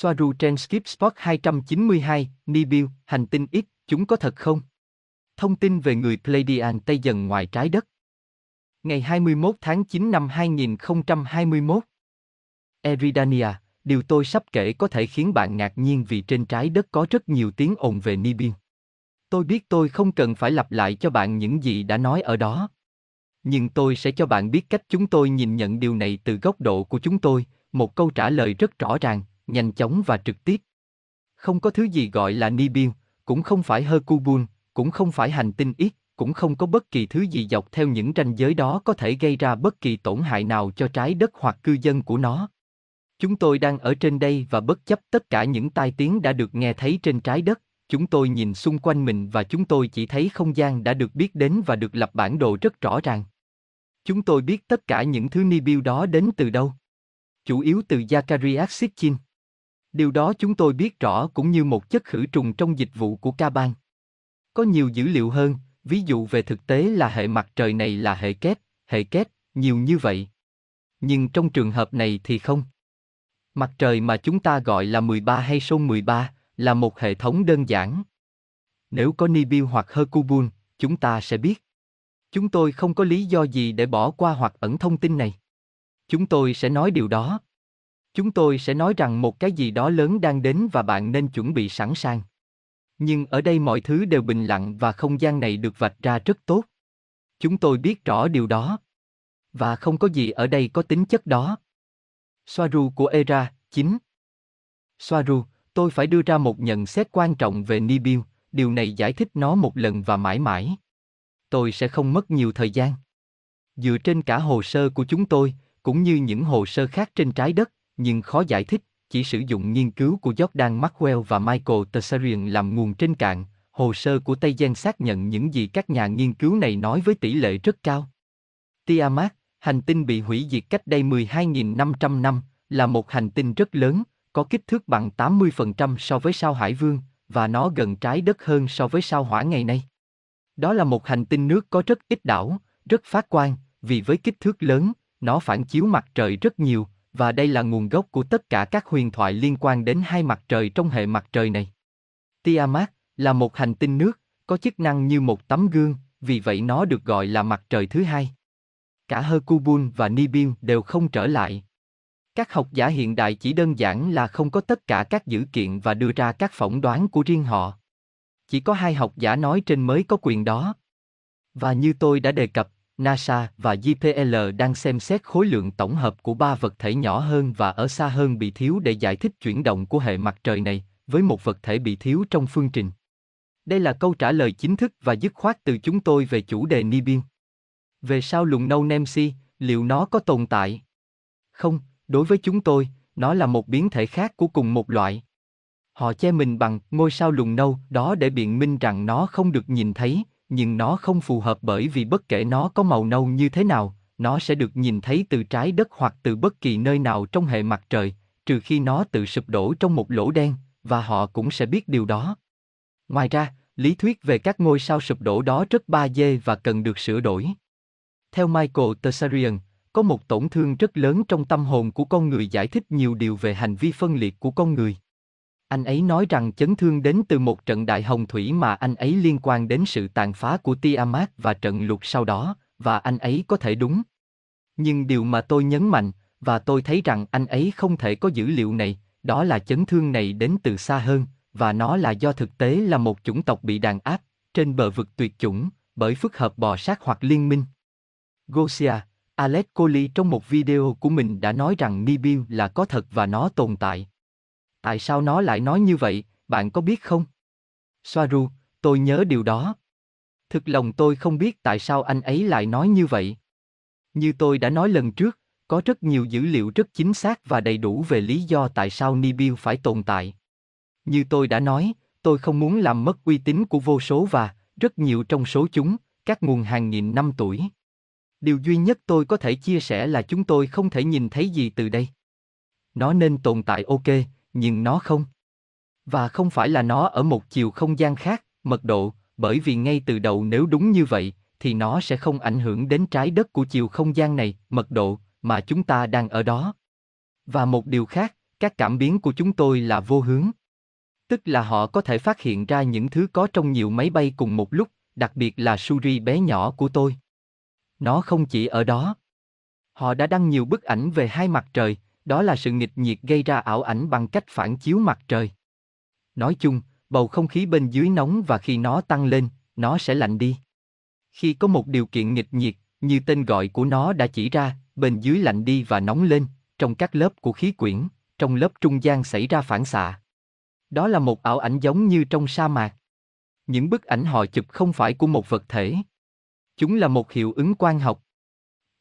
Soaru trên Skip Spot 292, Nibiu, hành tinh X, chúng có thật không? Thông tin về người Pleiadian Tây dần ngoài trái đất. Ngày 21 tháng 9 năm 2021. Eridania, điều tôi sắp kể có thể khiến bạn ngạc nhiên vì trên trái đất có rất nhiều tiếng ồn về Nibiu. Tôi biết tôi không cần phải lặp lại cho bạn những gì đã nói ở đó. Nhưng tôi sẽ cho bạn biết cách chúng tôi nhìn nhận điều này từ góc độ của chúng tôi, một câu trả lời rất rõ ràng, nhanh chóng và trực tiếp. Không có thứ gì gọi là Nibiu, cũng không phải Hercubun, cũng không phải hành tinh ít cũng không có bất kỳ thứ gì dọc theo những ranh giới đó có thể gây ra bất kỳ tổn hại nào cho trái đất hoặc cư dân của nó. Chúng tôi đang ở trên đây và bất chấp tất cả những tai tiếng đã được nghe thấy trên trái đất, chúng tôi nhìn xung quanh mình và chúng tôi chỉ thấy không gian đã được biết đến và được lập bản đồ rất rõ ràng. Chúng tôi biết tất cả những thứ Nibiu đó đến từ đâu. Chủ yếu từ Zakaria Sitchin. Điều đó chúng tôi biết rõ cũng như một chất khử trùng trong dịch vụ của Caban. Có nhiều dữ liệu hơn, ví dụ về thực tế là hệ mặt trời này là hệ kép, hệ kép, nhiều như vậy. Nhưng trong trường hợp này thì không. Mặt trời mà chúng ta gọi là 13 hay số 13 là một hệ thống đơn giản. Nếu có Nibiu hoặc Hercubun, chúng ta sẽ biết. Chúng tôi không có lý do gì để bỏ qua hoặc ẩn thông tin này. Chúng tôi sẽ nói điều đó. Chúng tôi sẽ nói rằng một cái gì đó lớn đang đến và bạn nên chuẩn bị sẵn sàng. Nhưng ở đây mọi thứ đều bình lặng và không gian này được vạch ra rất tốt. Chúng tôi biết rõ điều đó. Và không có gì ở đây có tính chất đó. Soaru của Era, 9 Soaru, tôi phải đưa ra một nhận xét quan trọng về Nibiu, điều này giải thích nó một lần và mãi mãi. Tôi sẽ không mất nhiều thời gian. Dựa trên cả hồ sơ của chúng tôi, cũng như những hồ sơ khác trên trái đất, nhưng khó giải thích, chỉ sử dụng nghiên cứu của Jordan Maxwell và Michael Tessarian làm nguồn trên cạn, hồ sơ của Tây Giang xác nhận những gì các nhà nghiên cứu này nói với tỷ lệ rất cao. Tiamat, hành tinh bị hủy diệt cách đây 12.500 năm, là một hành tinh rất lớn, có kích thước bằng 80% so với sao Hải Vương, và nó gần trái đất hơn so với sao Hỏa ngày nay. Đó là một hành tinh nước có rất ít đảo, rất phát quang, vì với kích thước lớn, nó phản chiếu mặt trời rất nhiều, và đây là nguồn gốc của tất cả các huyền thoại liên quan đến hai mặt trời trong hệ mặt trời này. Tiamat là một hành tinh nước, có chức năng như một tấm gương, vì vậy nó được gọi là mặt trời thứ hai. Cả Hercubun và Nibiu đều không trở lại. Các học giả hiện đại chỉ đơn giản là không có tất cả các dữ kiện và đưa ra các phỏng đoán của riêng họ. Chỉ có hai học giả nói trên mới có quyền đó. Và như tôi đã đề cập, NASA và JPL đang xem xét khối lượng tổng hợp của ba vật thể nhỏ hơn và ở xa hơn bị thiếu để giải thích chuyển động của hệ mặt trời này, với một vật thể bị thiếu trong phương trình. Đây là câu trả lời chính thức và dứt khoát từ chúng tôi về chủ đề Nibiru. Về sao lùng nâu Nemsi, liệu nó có tồn tại? Không, đối với chúng tôi, nó là một biến thể khác của cùng một loại. Họ che mình bằng ngôi sao lùng nâu đó để biện minh rằng nó không được nhìn thấy, nhưng nó không phù hợp bởi vì bất kể nó có màu nâu như thế nào, nó sẽ được nhìn thấy từ trái đất hoặc từ bất kỳ nơi nào trong hệ mặt trời, trừ khi nó tự sụp đổ trong một lỗ đen, và họ cũng sẽ biết điều đó. Ngoài ra, lý thuyết về các ngôi sao sụp đổ đó rất ba dê và cần được sửa đổi. Theo Michael Tessarian, có một tổn thương rất lớn trong tâm hồn của con người giải thích nhiều điều về hành vi phân liệt của con người. Anh ấy nói rằng chấn thương đến từ một trận đại hồng thủy mà anh ấy liên quan đến sự tàn phá của Tiamat và trận lụt sau đó, và anh ấy có thể đúng. Nhưng điều mà tôi nhấn mạnh, và tôi thấy rằng anh ấy không thể có dữ liệu này, đó là chấn thương này đến từ xa hơn, và nó là do thực tế là một chủng tộc bị đàn áp, trên bờ vực tuyệt chủng, bởi phức hợp bò sát hoặc liên minh. Gosia, Alex Coley trong một video của mình đã nói rằng Nibiu là có thật và nó tồn tại. Tại sao nó lại nói như vậy, bạn có biết không? Soaru, tôi nhớ điều đó. Thực lòng tôi không biết tại sao anh ấy lại nói như vậy. Như tôi đã nói lần trước, có rất nhiều dữ liệu rất chính xác và đầy đủ về lý do tại sao Nibiu phải tồn tại. Như tôi đã nói, tôi không muốn làm mất uy tín của vô số và, rất nhiều trong số chúng, các nguồn hàng nghìn năm tuổi. Điều duy nhất tôi có thể chia sẻ là chúng tôi không thể nhìn thấy gì từ đây. Nó nên tồn tại ok, nhưng nó không. Và không phải là nó ở một chiều không gian khác, mật độ, bởi vì ngay từ đầu nếu đúng như vậy, thì nó sẽ không ảnh hưởng đến trái đất của chiều không gian này, mật độ, mà chúng ta đang ở đó. Và một điều khác, Các cảm biến của chúng tôi là vô hướng. Tức là họ có thể phát hiện ra những thứ có trong nhiều máy bay cùng một lúc, đặc biệt là Suri bé nhỏ của tôi. Nó không chỉ ở đó. Họ đã đăng nhiều bức ảnh về hai mặt trời, đó là sự nghịch nhiệt gây ra ảo ảnh bằng cách phản chiếu mặt trời. Nói chung, bầu không khí bên dưới nóng và khi nó tăng lên, nó sẽ lạnh đi. Khi có một điều kiện nghịch nhiệt, như tên gọi của nó đã chỉ ra, bên dưới lạnh đi và nóng lên, trong các lớp của khí quyển, trong lớp trung gian xảy ra phản xạ. Đó là một ảo ảnh giống như trong sa mạc. Những bức ảnh họ chụp không phải của một vật thể. Chúng là một hiệu ứng quang học.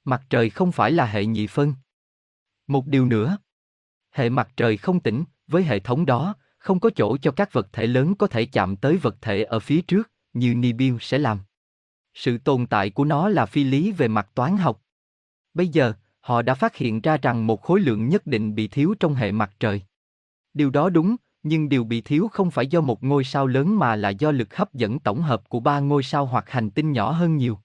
Mặt trời không phải là hệ nhị phân. Một điều nữa. Hệ mặt trời không tĩnh, với hệ thống đó, không có chỗ cho các vật thể lớn có thể chạm tới vật thể ở phía trước, như Nibiu sẽ làm. Sự tồn tại của nó là phi lý về mặt toán học. Bây giờ, họ đã phát hiện ra rằng một khối lượng nhất định bị thiếu trong hệ mặt trời. Điều đó đúng, nhưng điều bị thiếu không phải do một ngôi sao lớn mà là do lực hấp dẫn tổng hợp của ba ngôi sao hoặc hành tinh nhỏ hơn nhiều.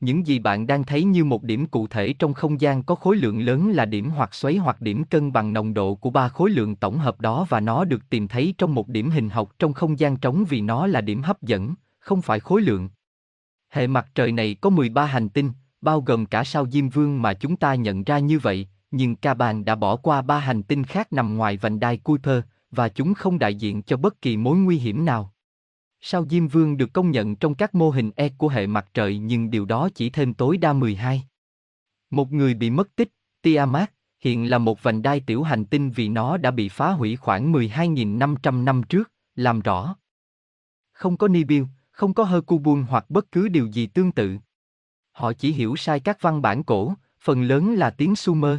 Những gì bạn đang thấy như một điểm cụ thể trong không gian có khối lượng lớn là điểm hoặc xoáy hoặc điểm cân bằng nồng độ của ba khối lượng tổng hợp đó và nó được tìm thấy trong một điểm hình học trong không gian trống vì nó là điểm hấp dẫn, không phải khối lượng. Hệ mặt trời này có 13 hành tinh, bao gồm cả sao Diêm Vương mà chúng ta nhận ra như vậy, nhưng Ca Bàn đã bỏ qua ba hành tinh khác nằm ngoài vành đai Kuiper, và chúng không đại diện cho bất kỳ mối nguy hiểm nào. Sao Diêm Vương được công nhận trong các mô hình E của hệ mặt trời nhưng điều đó chỉ thêm tối đa 12. Một người bị mất tích, Tiamat, hiện là một vành đai tiểu hành tinh vì nó đã bị phá hủy khoảng 12.500 năm trước, làm rõ. Không có Nibiu, không có Hercubun hoặc bất cứ điều gì tương tự. Họ chỉ hiểu sai các văn bản cổ, phần lớn là tiếng Sumer.